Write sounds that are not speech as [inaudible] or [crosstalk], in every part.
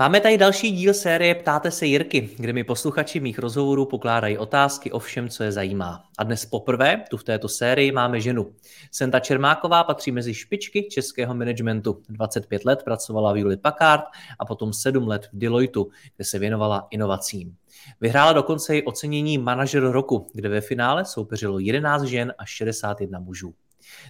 Máme tady další díl série Ptáte se Jirky, kde mi posluchači mých rozhovorů pokládají otázky o všem, co je zajímá. A dnes poprvé tu v této sérii máme ženu. Senta Čermáková patří mezi špičky českého managementu. 25 let pracovala v Hewlett Packard a potom 7 let v Deloitu, kde se věnovala inovacím. Vyhrála dokonce i ocenění manažer roku, kde ve finále soupeřilo 11 žen a 61 mužů.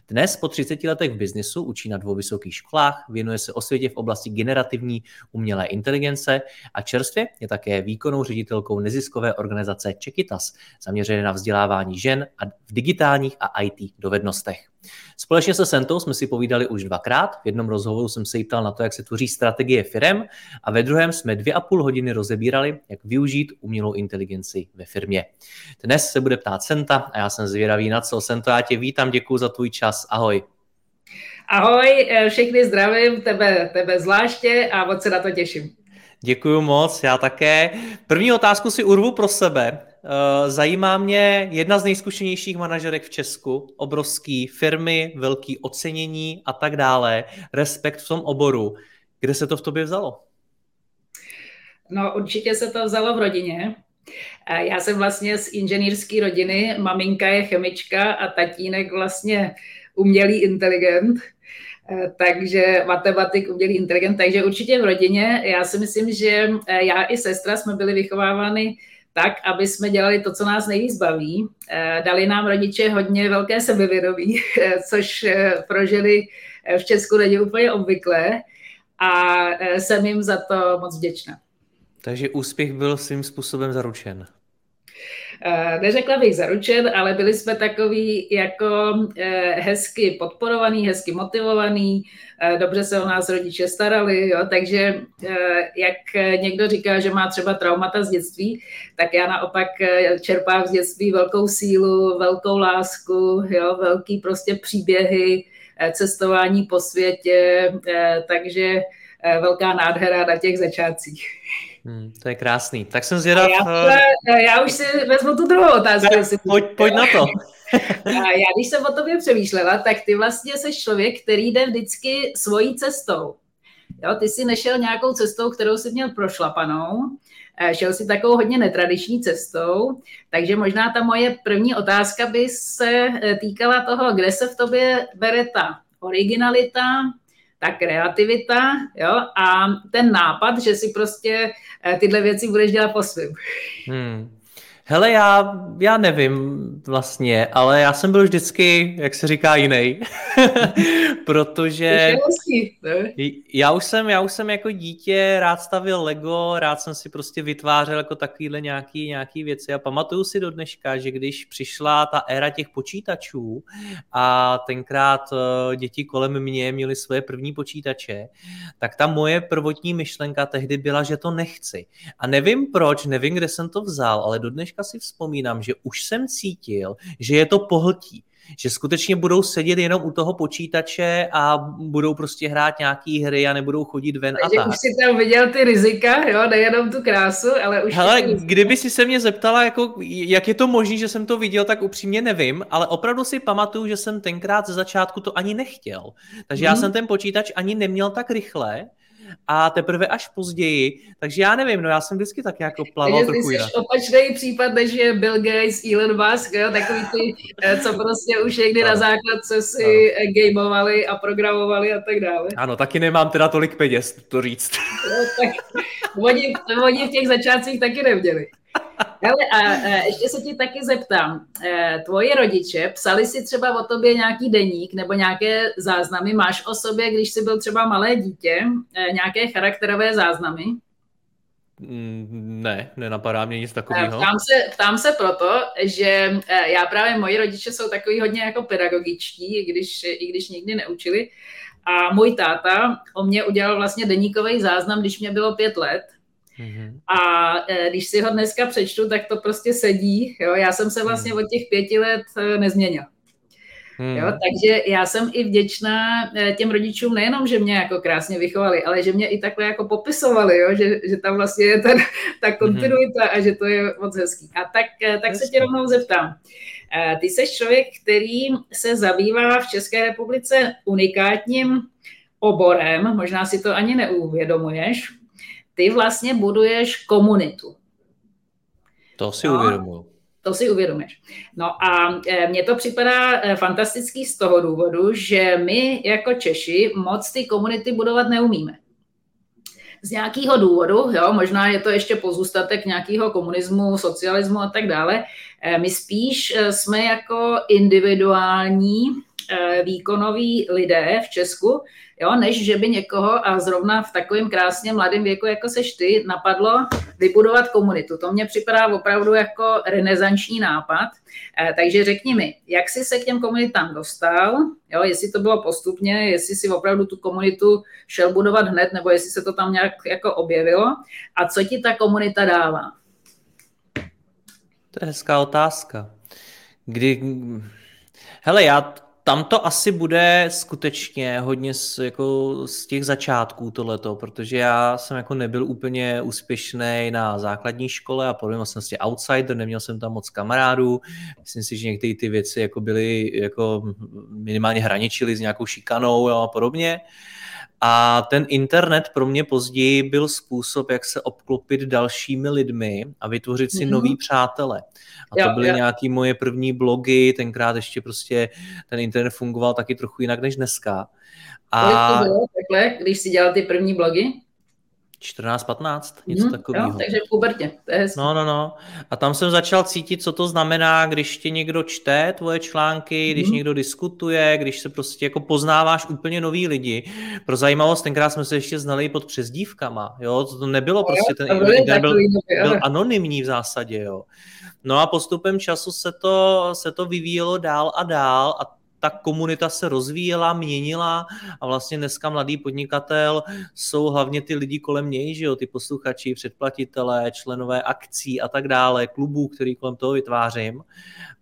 Dnes po 30 letech v biznisu učí na dvou vysokých školách, věnuje se osvětě v oblasti generativní umělé inteligence a čerstvě je také výkonnou ředitelkou neziskové organizace Čekitas, zaměřené na vzdělávání žen a v digitálních a IT dovednostech. Společně se Sentou jsme si povídali už dvakrát. V jednom rozhovoru jsem se jí ptal na to, jak se tvoří strategie firem a ve druhém jsme dvě a půl hodiny rozebírali, jak využít umělou inteligenci ve firmě. Dnes se bude ptát Senta a já jsem zvědavý na co. Sento, já tě vítám, děkuji za tvůj čas. Ahoj. Ahoj, eh, všechny zdravím, tebe, tebe zvláště a moc se na to těším. Děkuji moc, já také. První otázku si urvu pro sebe. Eh, zajímá mě jedna z nejzkušenějších manažerek v Česku, obrovský firmy, velký ocenění a tak dále, respekt v tom oboru. Kde se to v tobě vzalo? No určitě se to vzalo v rodině. Eh, já jsem vlastně z inženýrské rodiny, maminka je chemička a tatínek vlastně umělý inteligent, eh, takže matematik, umělý inteligent, takže určitě v rodině. Já si myslím, že já i sestra jsme byli vychovávány tak, aby jsme dělali to, co nás nejvíc baví. Eh, dali nám rodiče hodně velké sebevědomí, eh, což eh, prožili v Česku není úplně obvyklé a jsem jim za to moc vděčná. Takže úspěch byl svým způsobem zaručen. Eh, neřekla bych zaručen, ale byli jsme takový jako eh, hezky podporovaný, hezky motivovaný, eh, dobře se o nás rodiče starali, jo, takže jak někdo říká, že má třeba traumata z dětství, tak já naopak čerpám z dětství velkou sílu, velkou lásku, jo, velký prostě příběhy, cestování po světě, takže velká nádhera na těch začátcích. Hmm, to je krásný. Tak jsem zvědav... Já, eh, já už si vezmu tu druhou otázku. Ne, pojď, pojď na to. [laughs] já když jsem o tobě přemýšlela, tak ty vlastně jsi člověk, který jde vždycky svojí cestou. Jo, ty jsi nešel nějakou cestou, kterou jsi měl prošlapanou, šel si takovou hodně netradiční cestou, takže možná ta moje první otázka by se eh, týkala toho, kde se v tobě bere ta originalita, ta kreativita jo, a ten nápad, že si prostě eh, tyhle věci budeš dělat po svým. Hmm. Hele, já, já nevím vlastně, ale já jsem byl vždycky, jak se říká, jiný. [laughs] Protože já už, jsem, já už jsem jako dítě rád stavil Lego, rád jsem si prostě vytvářel jako takovýhle nějaký, nějaký věci a pamatuju si do dneška, že když přišla ta éra těch počítačů a tenkrát eh, děti kolem mě měly svoje první počítače, tak ta moje prvotní myšlenka tehdy byla, že to nechci. A nevím proč, nevím, kde jsem to vzal, ale do dneška si vzpomínám, že už jsem cítil, že je to pohltí že skutečně budou sedět jenom u toho počítače a budou prostě hrát nějaký hry a nebudou chodit ven Takže a tak. už si tam viděl ty rizika, jo, nejenom tu krásu, ale už... Hele, kdyby si se mě zeptala, jako, jak je to možné, že jsem to viděl, tak upřímně nevím, ale opravdu si pamatuju, že jsem tenkrát ze začátku to ani nechtěl. Takže hmm. já mhm. jsem ten počítač ani neměl tak rychle, a teprve až později. Takže já nevím, no já jsem vždycky tak jako plaval Takže trochu jinak. opačný případ, než je Bill Gates, Elon Musk, jo, takový ty, eh, co prostě už někdy no. na základce si no. gameovali a programovali a tak dále. Ano, taky nemám teda tolik peněz, to říct. No, tak oni, oni v těch začátcích taky neměli. [laughs] Ale a, a ještě se ti taky zeptám. E, tvoji rodiče psali si třeba o tobě nějaký deník nebo nějaké záznamy? Máš o sobě, když jsi byl třeba malé dítě, e, nějaké charakterové záznamy? Mm, ne, nenapadá mě nic takového. Ptám se, ptám se proto, že já právě, moji rodiče jsou takový hodně jako pedagogičtí, i když, i když nikdy neučili. A můj táta o mě udělal vlastně deníkový záznam, když mě bylo pět let. Mm-hmm. A e, když si ho dneska přečtu, tak to prostě sedí. Jo? Já jsem se vlastně mm. od těch pěti let e, nezměnil. Hmm. Jo, takže já jsem i vděčná e, těm rodičům nejenom, že mě jako krásně vychovali, ale že mě i takhle jako popisovali, jo, že, že tam vlastně je ten, [laughs] ta kontinuita hmm. a že to je moc hezký. A tak, tak se tě rovnou zeptám. Ty jsi člověk, který se zabývá v České republice unikátním oborem, možná si to ani neuvědomuješ, ty vlastně buduješ komunitu. To si no, uvědomuji. To si uvědomíš. No a e, mně to připadá e, fantastický z toho důvodu, že my jako Češi moc ty komunity budovat neumíme. Z nějakého důvodu, jo, možná je to ještě pozůstatek nějakého komunismu, socialismu a tak dále, e, my spíš jsme jako individuální výkonoví lidé v Česku, jo, než že by někoho a zrovna v takovém krásně mladém věku, jako seš ty, napadlo vybudovat komunitu. To mně připadá opravdu jako renesanční nápad. Eh, takže řekni mi, jak jsi se k těm komunitám dostal, jo, jestli to bylo postupně, jestli si opravdu tu komunitu šel budovat hned, nebo jestli se to tam nějak jako objevilo a co ti ta komunita dává? To je hezká otázka. Kdy... Hele, já tam to asi bude skutečně hodně z, jako z těch začátků tohleto, protože já jsem jako nebyl úplně úspěšný na základní škole a podobně, jsem vlastně outsider, neměl jsem tam moc kamarádů, myslím si, že některé ty věci jako byly jako minimálně hraničily s nějakou šikanou jo, a podobně. A ten internet pro mě později byl způsob, jak se obklopit dalšími lidmi a vytvořit si mm-hmm. nový přátele. A to jo, byly jo. nějaký moje první blogy, tenkrát ještě prostě ten internet fungoval taky trochu jinak než dneska. A... Kolik to bylo takhle, když si dělal ty první blogy? 14-15, něco hmm, takového. takže v pubertě, to je No, no, no. A tam jsem začal cítit, co to znamená, když tě někdo čte tvoje články, když hmm. někdo diskutuje, když se prostě jako poznáváš úplně nový lidi. Pro zajímavost, tenkrát jsme se ještě znali pod přezdívkama, jo, to nebylo prostě, ten internet byl, byl anonymní v zásadě, jo. No a postupem času se to, se to vyvíjelo dál a dál a ta komunita se rozvíjela, měnila a vlastně dneska mladý podnikatel jsou hlavně ty lidi kolem něj, že jo, ty posluchači, předplatitelé, členové akcí a tak dále, klubů, který kolem toho vytvářím.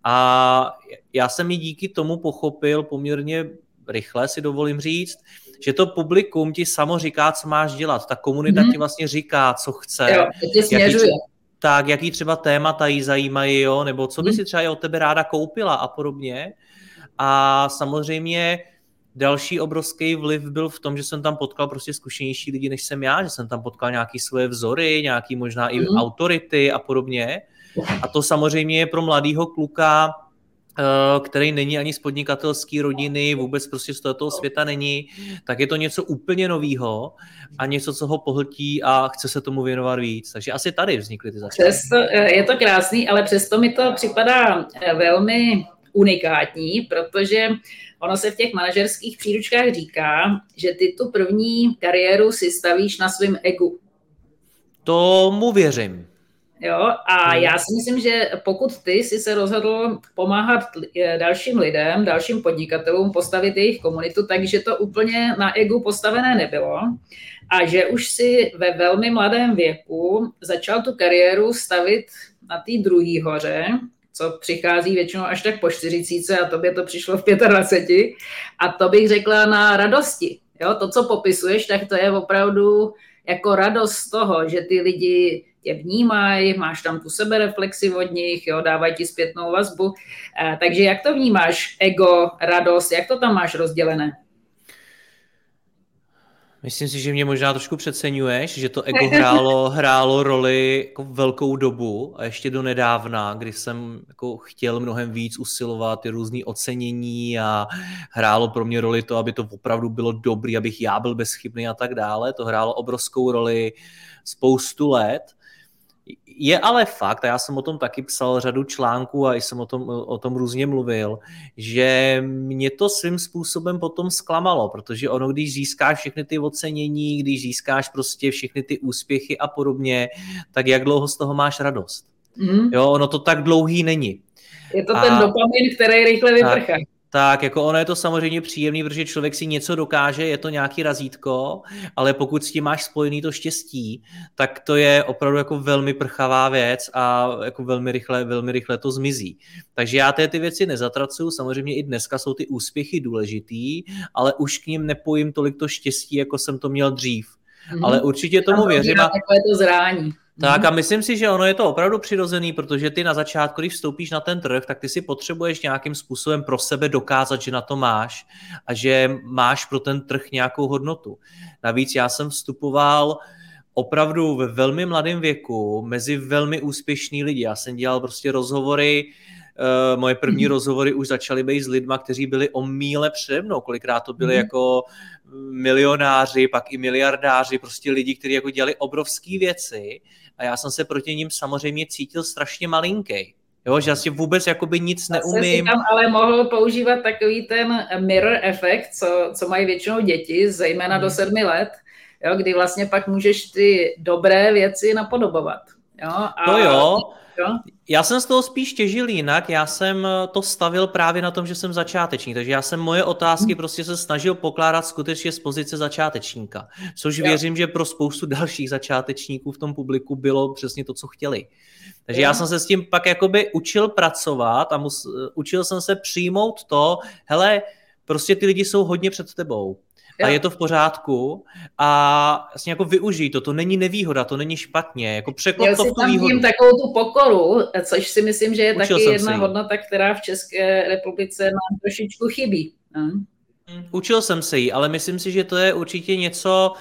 A já jsem i díky tomu pochopil poměrně rychle, si dovolím říct, že to publikum ti samo říká, co máš dělat. Ta komunita mm-hmm. ti vlastně říká, co chce. Jo, jaký, tak, jaký třeba témata jí zajímají, jo, nebo co by mhm. si třeba od tebe ráda koupila a podobně. A samozřejmě další obrovský vliv byl v tom, že jsem tam potkal prostě zkušenější lidi, než jsem já, že jsem tam potkal nějaký svoje vzory, nějaký možná i mm. autority a podobně. A to samozřejmě je pro mladého kluka, eh, který není ani z podnikatelské rodiny, vůbec prostě z tohoto světa není, tak je to něco úplně nového a něco, co ho pohltí a chce se tomu věnovat víc. Takže asi tady vznikly ty začátky. Eh, je to krásný, ale přesto mi to připadá eh, velmi unikátní, protože ono se v těch manažerských příručkách říká, že ty tu první kariéru si stavíš na svém egu. Tomu věřím. Jo, a hmm. já si myslím, že pokud ty si se rozhodl pomáhat dalším lidem, dalším podnikatelům, postavit jejich komunitu, takže to úplně na egu postavené nebylo a že už si ve velmi mladém věku začal tu kariéru stavit na té druhé hoře, co přichází většinou až tak po 40 a tobě to přišlo v 25 a to bych řekla na radosti. Jo, to, co popisuješ, tak to je opravdu jako radost z toho, že ty lidi tě vnímají, máš tam tu sebereflexi od nich, jo, dávají ti zpětnou vazbu. Eh, takže jak to vnímáš, ego, radost, jak to tam máš rozdělené? Myslím si, že mě možná trošku přeceňuješ, že to ego [laughs] hrálo, hrálo roli jako velkou dobu a ještě do nedávna, kdy jsem jako chtěl mnohem víc usilovat ty různé ocenění a hrálo pro mě roli to, aby to opravdu bylo dobrý, abych já byl bezchybný a tak dále. To hrálo obrovskou roli spoustu let. Je ale fakt, a já jsem o tom taky psal řadu článků a jsem o tom, o tom různě mluvil, že mě to svým způsobem potom zklamalo, protože ono, když získáš všechny ty ocenění, když získáš prostě všechny ty úspěchy a podobně, tak jak dlouho z toho máš radost? Mm. Jo, ono to tak dlouhý není. Je to a, ten dopamin, který rychle vyprchá. Tak, jako ono je to samozřejmě příjemný, protože člověk si něco dokáže, je to nějaký razítko, ale pokud s tím máš spojený to štěstí, tak to je opravdu jako velmi prchavá věc a jako velmi rychle, velmi rychle to zmizí. Takže já té ty věci nezatracuju, samozřejmě i dneska jsou ty úspěchy důležitý, ale už k ním nepojím tolik to štěstí, jako jsem to měl dřív. Mm-hmm. Ale určitě tomu věřím. A... Takové to zrání. Tak a myslím si, že ono je to opravdu přirozený, protože ty na začátku, když vstoupíš na ten trh, tak ty si potřebuješ nějakým způsobem pro sebe dokázat, že na to máš a že máš pro ten trh nějakou hodnotu. Navíc já jsem vstupoval opravdu ve velmi mladém věku mezi velmi úspěšný lidi. Já jsem dělal prostě rozhovory, Uh, moje první mm. rozhovory už začaly být s lidma, kteří byli o míle přede mnou. Kolikrát to byli mm. jako milionáři, pak i miliardáři, prostě lidi, kteří jako dělali obrovské věci a já jsem se proti ním samozřejmě cítil strašně malinký. Jo, že asi vůbec jakoby nic neumím. tam ale mohl používat takový ten mirror efekt, co, co mají většinou děti, zejména hmm. do sedmi let, jo, kdy vlastně pak můžeš ty dobré věci napodobovat. Jo? A, to jo, jo, já jsem z toho spíš těžil jinak, já jsem to stavil právě na tom, že jsem začátečník, takže já jsem moje otázky hmm. prostě se snažil pokládat skutečně z pozice začátečníka, což jo. věřím, že pro spoustu [laughs] dalších začátečníků v tom publiku bylo přesně to, co chtěli. Takže jo. já jsem se s tím pak jakoby učil pracovat a mus, učil jsem se přijmout to, hele, prostě ty lidi jsou hodně před tebou a je to v pořádku a vlastně jako využij to, to není nevýhoda, to není špatně, jako překlop to si tam výhodu. takovou tu pokoru, což si myslím, že je Učil taky jedna hodnota, která v České republice nám trošičku chybí. Hm? Učil jsem se jí, ale myslím si, že to je určitě něco,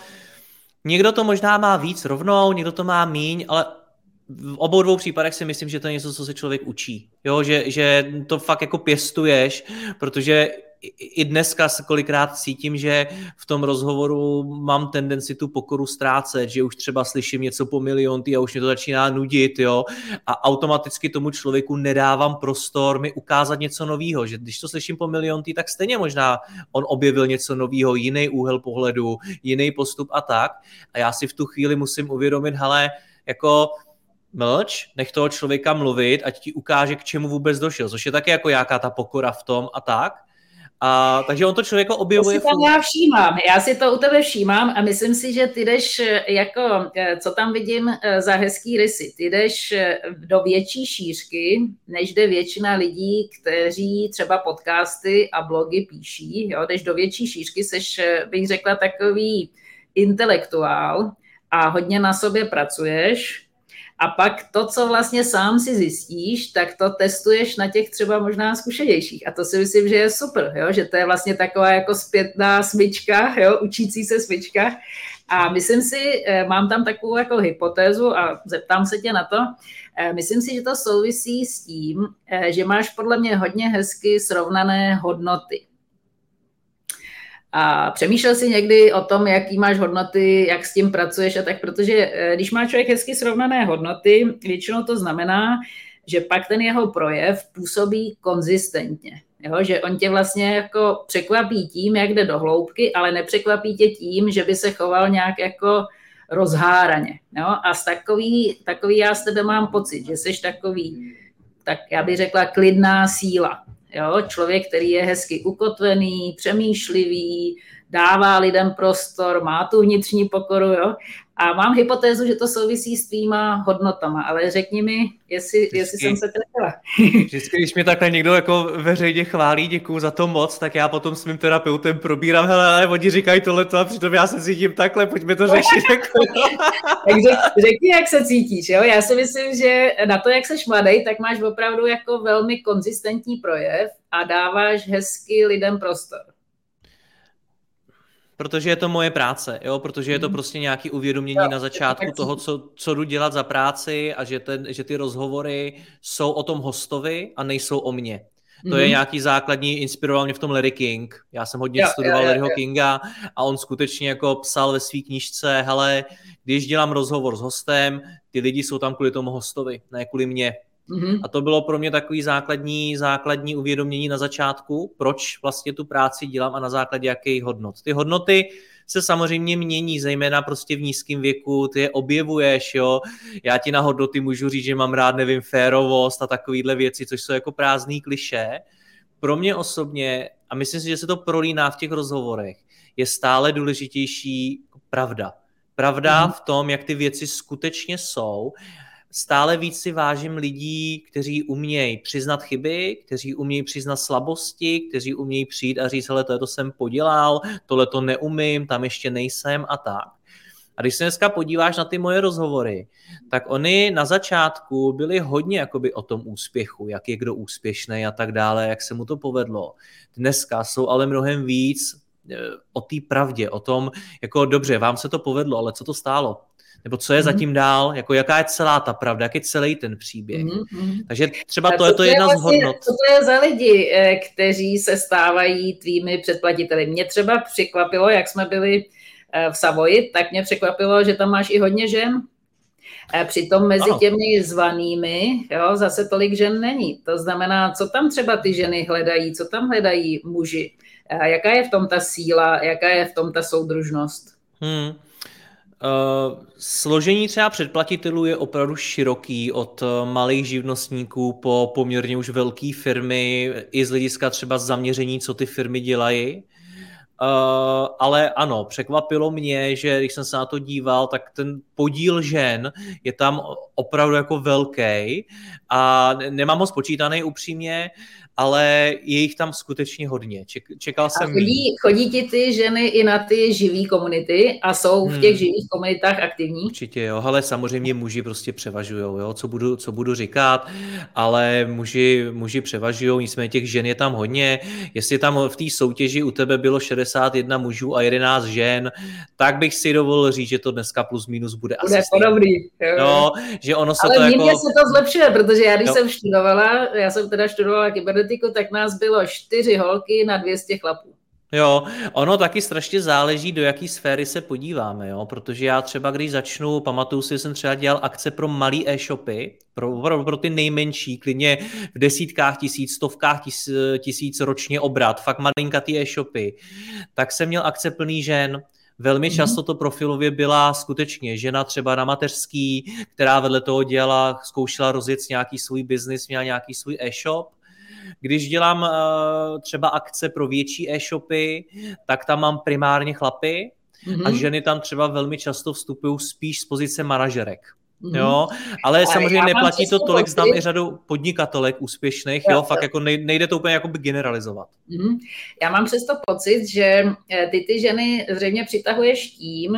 někdo to možná má víc rovnou, někdo to má míň, ale v obou dvou případech si myslím, že to je něco, co se člověk učí. Jo, že, že to fakt jako pěstuješ, protože i dneska se kolikrát cítím, že v tom rozhovoru mám tendenci tu pokoru ztrácet, že už třeba slyším něco po milion a už mě to začíná nudit, jo, a automaticky tomu člověku nedávám prostor mi ukázat něco nového, že když to slyším po milion tak stejně možná on objevil něco nového, jiný úhel pohledu, jiný postup a tak. A já si v tu chvíli musím uvědomit, hele, jako mlč, nech toho člověka mluvit, ať ti ukáže, k čemu vůbec došel, což je také jako jaká ta pokora v tom a tak. A, takže on to člověk objevuje. To si tam já všímám, já si to u tebe všímám a myslím si, že ty jdeš jako, co tam vidím eh, za hezký rysy, ty jdeš eh, do větší šířky, než jde většina lidí, kteří třeba podcasty a blogy píší, jo, jdeš do větší šířky, seš, eh, bych řekla, takový intelektuál a hodně na sobě pracuješ, a pak to, co vlastně sám si zjistíš, tak to testuješ na těch třeba možná zkušenějších. A to si myslím, že je super, jo? že to je vlastně taková jako zpětná smyčka, jo? učící se smyčka. A myslím si, eh, mám tam takovou jako hypotézu a zeptám se tě na to, eh, myslím si, že to souvisí s tím, eh, že máš podle mě hodně hezky srovnané hodnoty. A přemýšlel jsi někdy o tom, jaký máš hodnoty, jak s tím pracuješ a tak, protože eh, když má člověk hezky srovnané hodnoty, většinou to znamená, že pak ten jeho projev působí konzistentně. Jo? Že on tě vlastně jako překvapí tím, jak jde do hloubky, ale nepřekvapí tě tím, že by se choval nějak jako rozháraně. Jo? A z takový, takový já z tebe mám pocit, že jsi takový, tak já bych řekla, klidná síla. Jo? Člověk, který je hezky ukotvený, přemýšlivý, dává lidem prostor, má tu vnitřní pokoru. Jo? A mám hypotézu, že to souvisí s tvýma hodnotama, ale řekni mi, jestli, vždycky, jestli jsem se trefila. [laughs] Vždycky, když mě takhle někdo jako veřejně chválí, děkuju za to moc, tak já potom s mým terapeutem probírám, hele, ale oni říkají tohle a přitom já se cítím takhle, pojďme to řešit. [laughs] tak řek, řekni, jak se cítíš, jo? Já si myslím, že na to, jak seš mladý, tak máš opravdu jako velmi konzistentní projev a dáváš hezky lidem prostor protože je to moje práce, jo? protože je to mhm. prostě nějaké uvědomění jo, na začátku toho, co, co jdu dělat za práci a že, ten, že ty rozhovory jsou o tom hostovi a nejsou o mně. To mm-hmm. je mhm. nějaký základní, inspiroval mě v tom Larry King. Já jsem hodně jo, studoval jo, jo, Larryho jo. Kinga a on skutečně jako psal ve své knižce, hele, když dělám rozhovor s hostem, ty lidi jsou tam kvůli tomu hostovi, ne kvůli mně. Mm-hmm. A to bylo pro mě takový základní, základní uvědomění na začátku, proč vlastně tu práci dělám a na základě jakých hodnot. Ty hodnoty se samozřejmě mění, zejména prostě v nízkém věku, ty je objevuješ, jo. Já ti na hodnoty můžu říct, že mám rád, nevím, férovost a takovéhle věci, což jsou jako prázdný kliše. Pro mě osobně, a myslím si, že se to prolíná v těch rozhovorech, je stále důležitější pravda. Pravda mm-hmm. v tom, jak ty věci skutečně jsou stále víc si vážím lidí, kteří umějí přiznat chyby, kteří umějí přiznat slabosti, kteří umějí přijít a říct, hele, to, jsem podělal, tohle to neumím, tam ještě nejsem a tak. A když se dneska podíváš na ty moje rozhovory, tak oni na začátku byli hodně jakoby o tom úspěchu, jak je kdo úspěšný a tak dále, jak se mu to povedlo. Dneska jsou ale mnohem víc o té pravdě, o tom, jako dobře, vám se to povedlo, ale co to stálo? nebo co je mm-hmm. zatím dál, jako jaká je celá ta pravda, jak je celý ten příběh. Mm-hmm. Takže třeba to, to je to jedna vlastně, z hodnot. Co to je za lidi, eh, kteří se stávají tvými předplatiteli? Mě třeba překvapilo, jak jsme byli eh, v Savoji, tak mě překvapilo, že tam máš i hodně žen. Eh, přitom mezi ano. těmi zvanými jo, zase tolik žen není. To znamená, co tam třeba ty ženy hledají, co tam hledají muži, jaká je v tom ta síla, jaká je v tom ta soudružnost. Hmm. Uh, složení třeba předplatitelů je opravdu široký od malých živnostníků po poměrně už velké firmy, i z hlediska třeba zaměření, co ty firmy dělají. Uh, ale ano, překvapilo mě, že když jsem se na to díval, tak ten podíl žen je tam opravdu jako velký a nemám ho spočítaný upřímně, ale je jich tam skutečně hodně. Čekal jsem... A chodí, chodí ti ty ženy i na ty živý komunity a jsou v těch hmm. živých komunitách aktivní? Určitě jo, ale samozřejmě muži prostě převažují, jo, co budu, co budu říkat, ale muži, muži převažují, nicméně těch žen je tam hodně. Jestli tam v té soutěži u tebe bylo 61 mužů a 11 žen, tak bych si dovolil říct, že to dneska plus minus bude, bude asi podobný. Jo. No, že ono se ale to jako... se to zlepšuje, protože já když jo. jsem študovala, já jsem teda študovala atletiku, tak nás bylo čtyři holky na 200 chlapů. Jo, ono taky strašně záleží, do jaký sféry se podíváme, jo, protože já třeba, když začnu, pamatuju si, že jsem třeba dělal akce pro malý e-shopy, pro, pro, pro ty nejmenší, klidně v desítkách tisíc, stovkách tis, tisíc ročně obrat, fakt malinkatý e-shopy, tak jsem měl akce plný žen, Velmi mm-hmm. často to profilově byla skutečně žena třeba na mateřský, která vedle toho dělala, zkoušela rozjet nějaký svůj biznis, měla nějaký svůj e-shop když dělám uh, třeba akce pro větší e-shopy, tak tam mám primárně chlapy mm-hmm. a ženy tam třeba velmi často vstupují spíš z pozice manažerek. Mm-hmm. Jo, ale samozřejmě neplatí to tolik, znám i řadu podnikatelek úspěšných, jo, jo fakt jako nejde to úplně jako by generalizovat. Mm-hmm. Já mám přesto pocit, že eh, ty ty ženy zřejmě přitahuješ tím,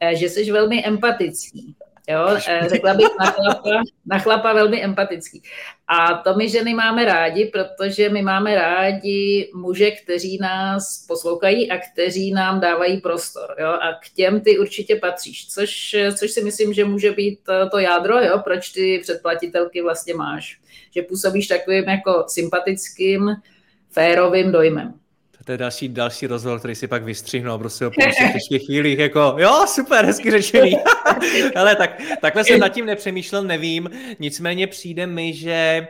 eh, že jsi velmi empatický. Jo, eh, řekla bych na chlapa, na chlapa velmi empatický. A to my ženy máme rádi, protože my máme rádi muže, kteří nás poslouchají a kteří nám dávají prostor. Jo? A k těm ty určitě patříš, což, což si myslím, že může být to jádro, jo? proč ty předplatitelky vlastně máš. Že působíš takovým jako sympatickým, férovým dojmem to je další, další rozhovor, který si pak vystřihnu a prostě po těch chvílích jako, jo, super, hezky řečený. [laughs] Ale tak, takhle jsem nad tím nepřemýšlel, nevím. Nicméně přijde mi, že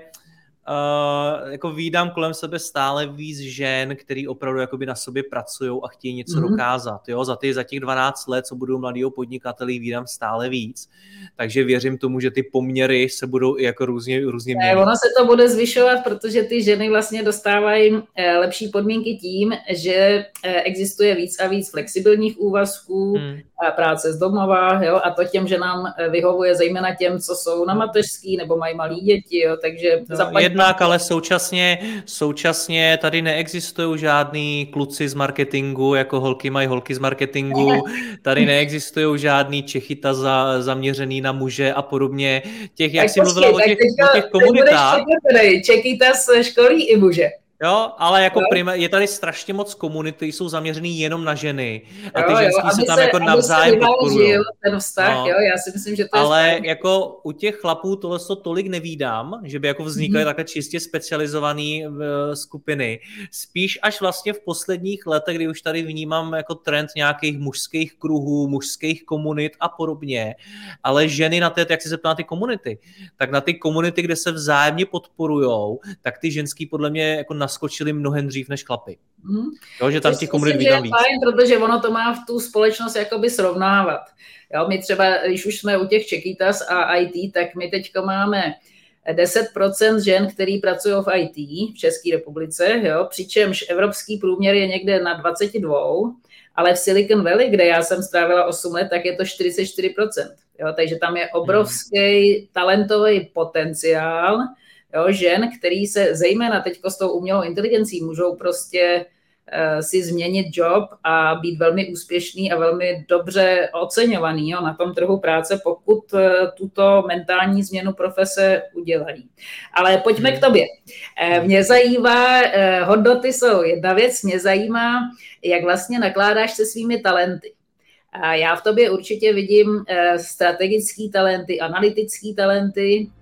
uh, jako výdám kolem sebe stále víc žen, který opravdu jakoby na sobě pracují a chtějí něco mm-hmm. dokázat. Jo? Za, ty, za těch 12 let, co budou mladého podnikatelí, výdám stále víc. Takže věřím tomu, že ty poměry se budou i jako různě, různě měnit. Ono se to bude zvyšovat, protože ty ženy vlastně dostávají eh, lepší podmínky tím, že eh, existuje víc a víc flexibilních úvazků, hmm práce z domova, jo, a to těm, že nám eh, vyhovuje zejména těm, co jsou na mateřský nebo mají malí děti, jo, takže no, zapadí... Jednak, ale současně, současně tady neexistují žádný kluci z marketingu, jako holky mají holky z marketingu, [laughs] tady neexistují žádný Čechyta za, zaměřený na muže a podobně. Těch, jak tak jsi mluvila o těch, teďka, o těch komunitách. Čekýta z školí i muže. Jo, ale jako prima, je tady strašně moc komunity, jsou zaměřený jenom na ženy. A ty jo, ženský jo, se tam se, jako navzájem podporují. ten vztah, no. jo, já si myslím, že to Ale je jako u těch chlapů tohle to tolik nevídám, že by jako vznikaly mm. takhle čistě specializované uh, skupiny. Spíš až vlastně v posledních letech, kdy už tady vnímám jako trend nějakých mužských kruhů, mužských komunit a podobně. Ale ženy na té, jak si se ptá ty komunity, tak na ty komunity, kde se vzájemně podporujou, tak ty ženský podle mě jako naskočili mnohem dřív než chlapy. Hmm. Jo, že tam těch komunit víc. Fajn, protože ono to má v tu společnost jakoby srovnávat. Jo, my třeba, když už jsme u těch Čekýtas a IT, tak my teďka máme 10% žen, který pracují v IT v České republice, jo, přičemž evropský průměr je někde na 22, ale v Silicon Valley, kde já jsem strávila 8 let, tak je to 44%. Jo, takže tam je obrovský hmm. talentový potenciál, jo, žen, který se zejména teď s tou umělou inteligencí můžou prostě uh, si změnit job a být velmi úspěšný a velmi dobře oceňovaný jo, na tom trhu práce, pokud uh, tuto mentální změnu profese udělají. Ale pojďme k tobě. Uh, mě zajímá, hodnoty jsou jedna věc, mě zajímá, jak vlastně nakládáš se svými talenty. A já v tobě určitě vidím strategické talenty, analytické talenty, Eh,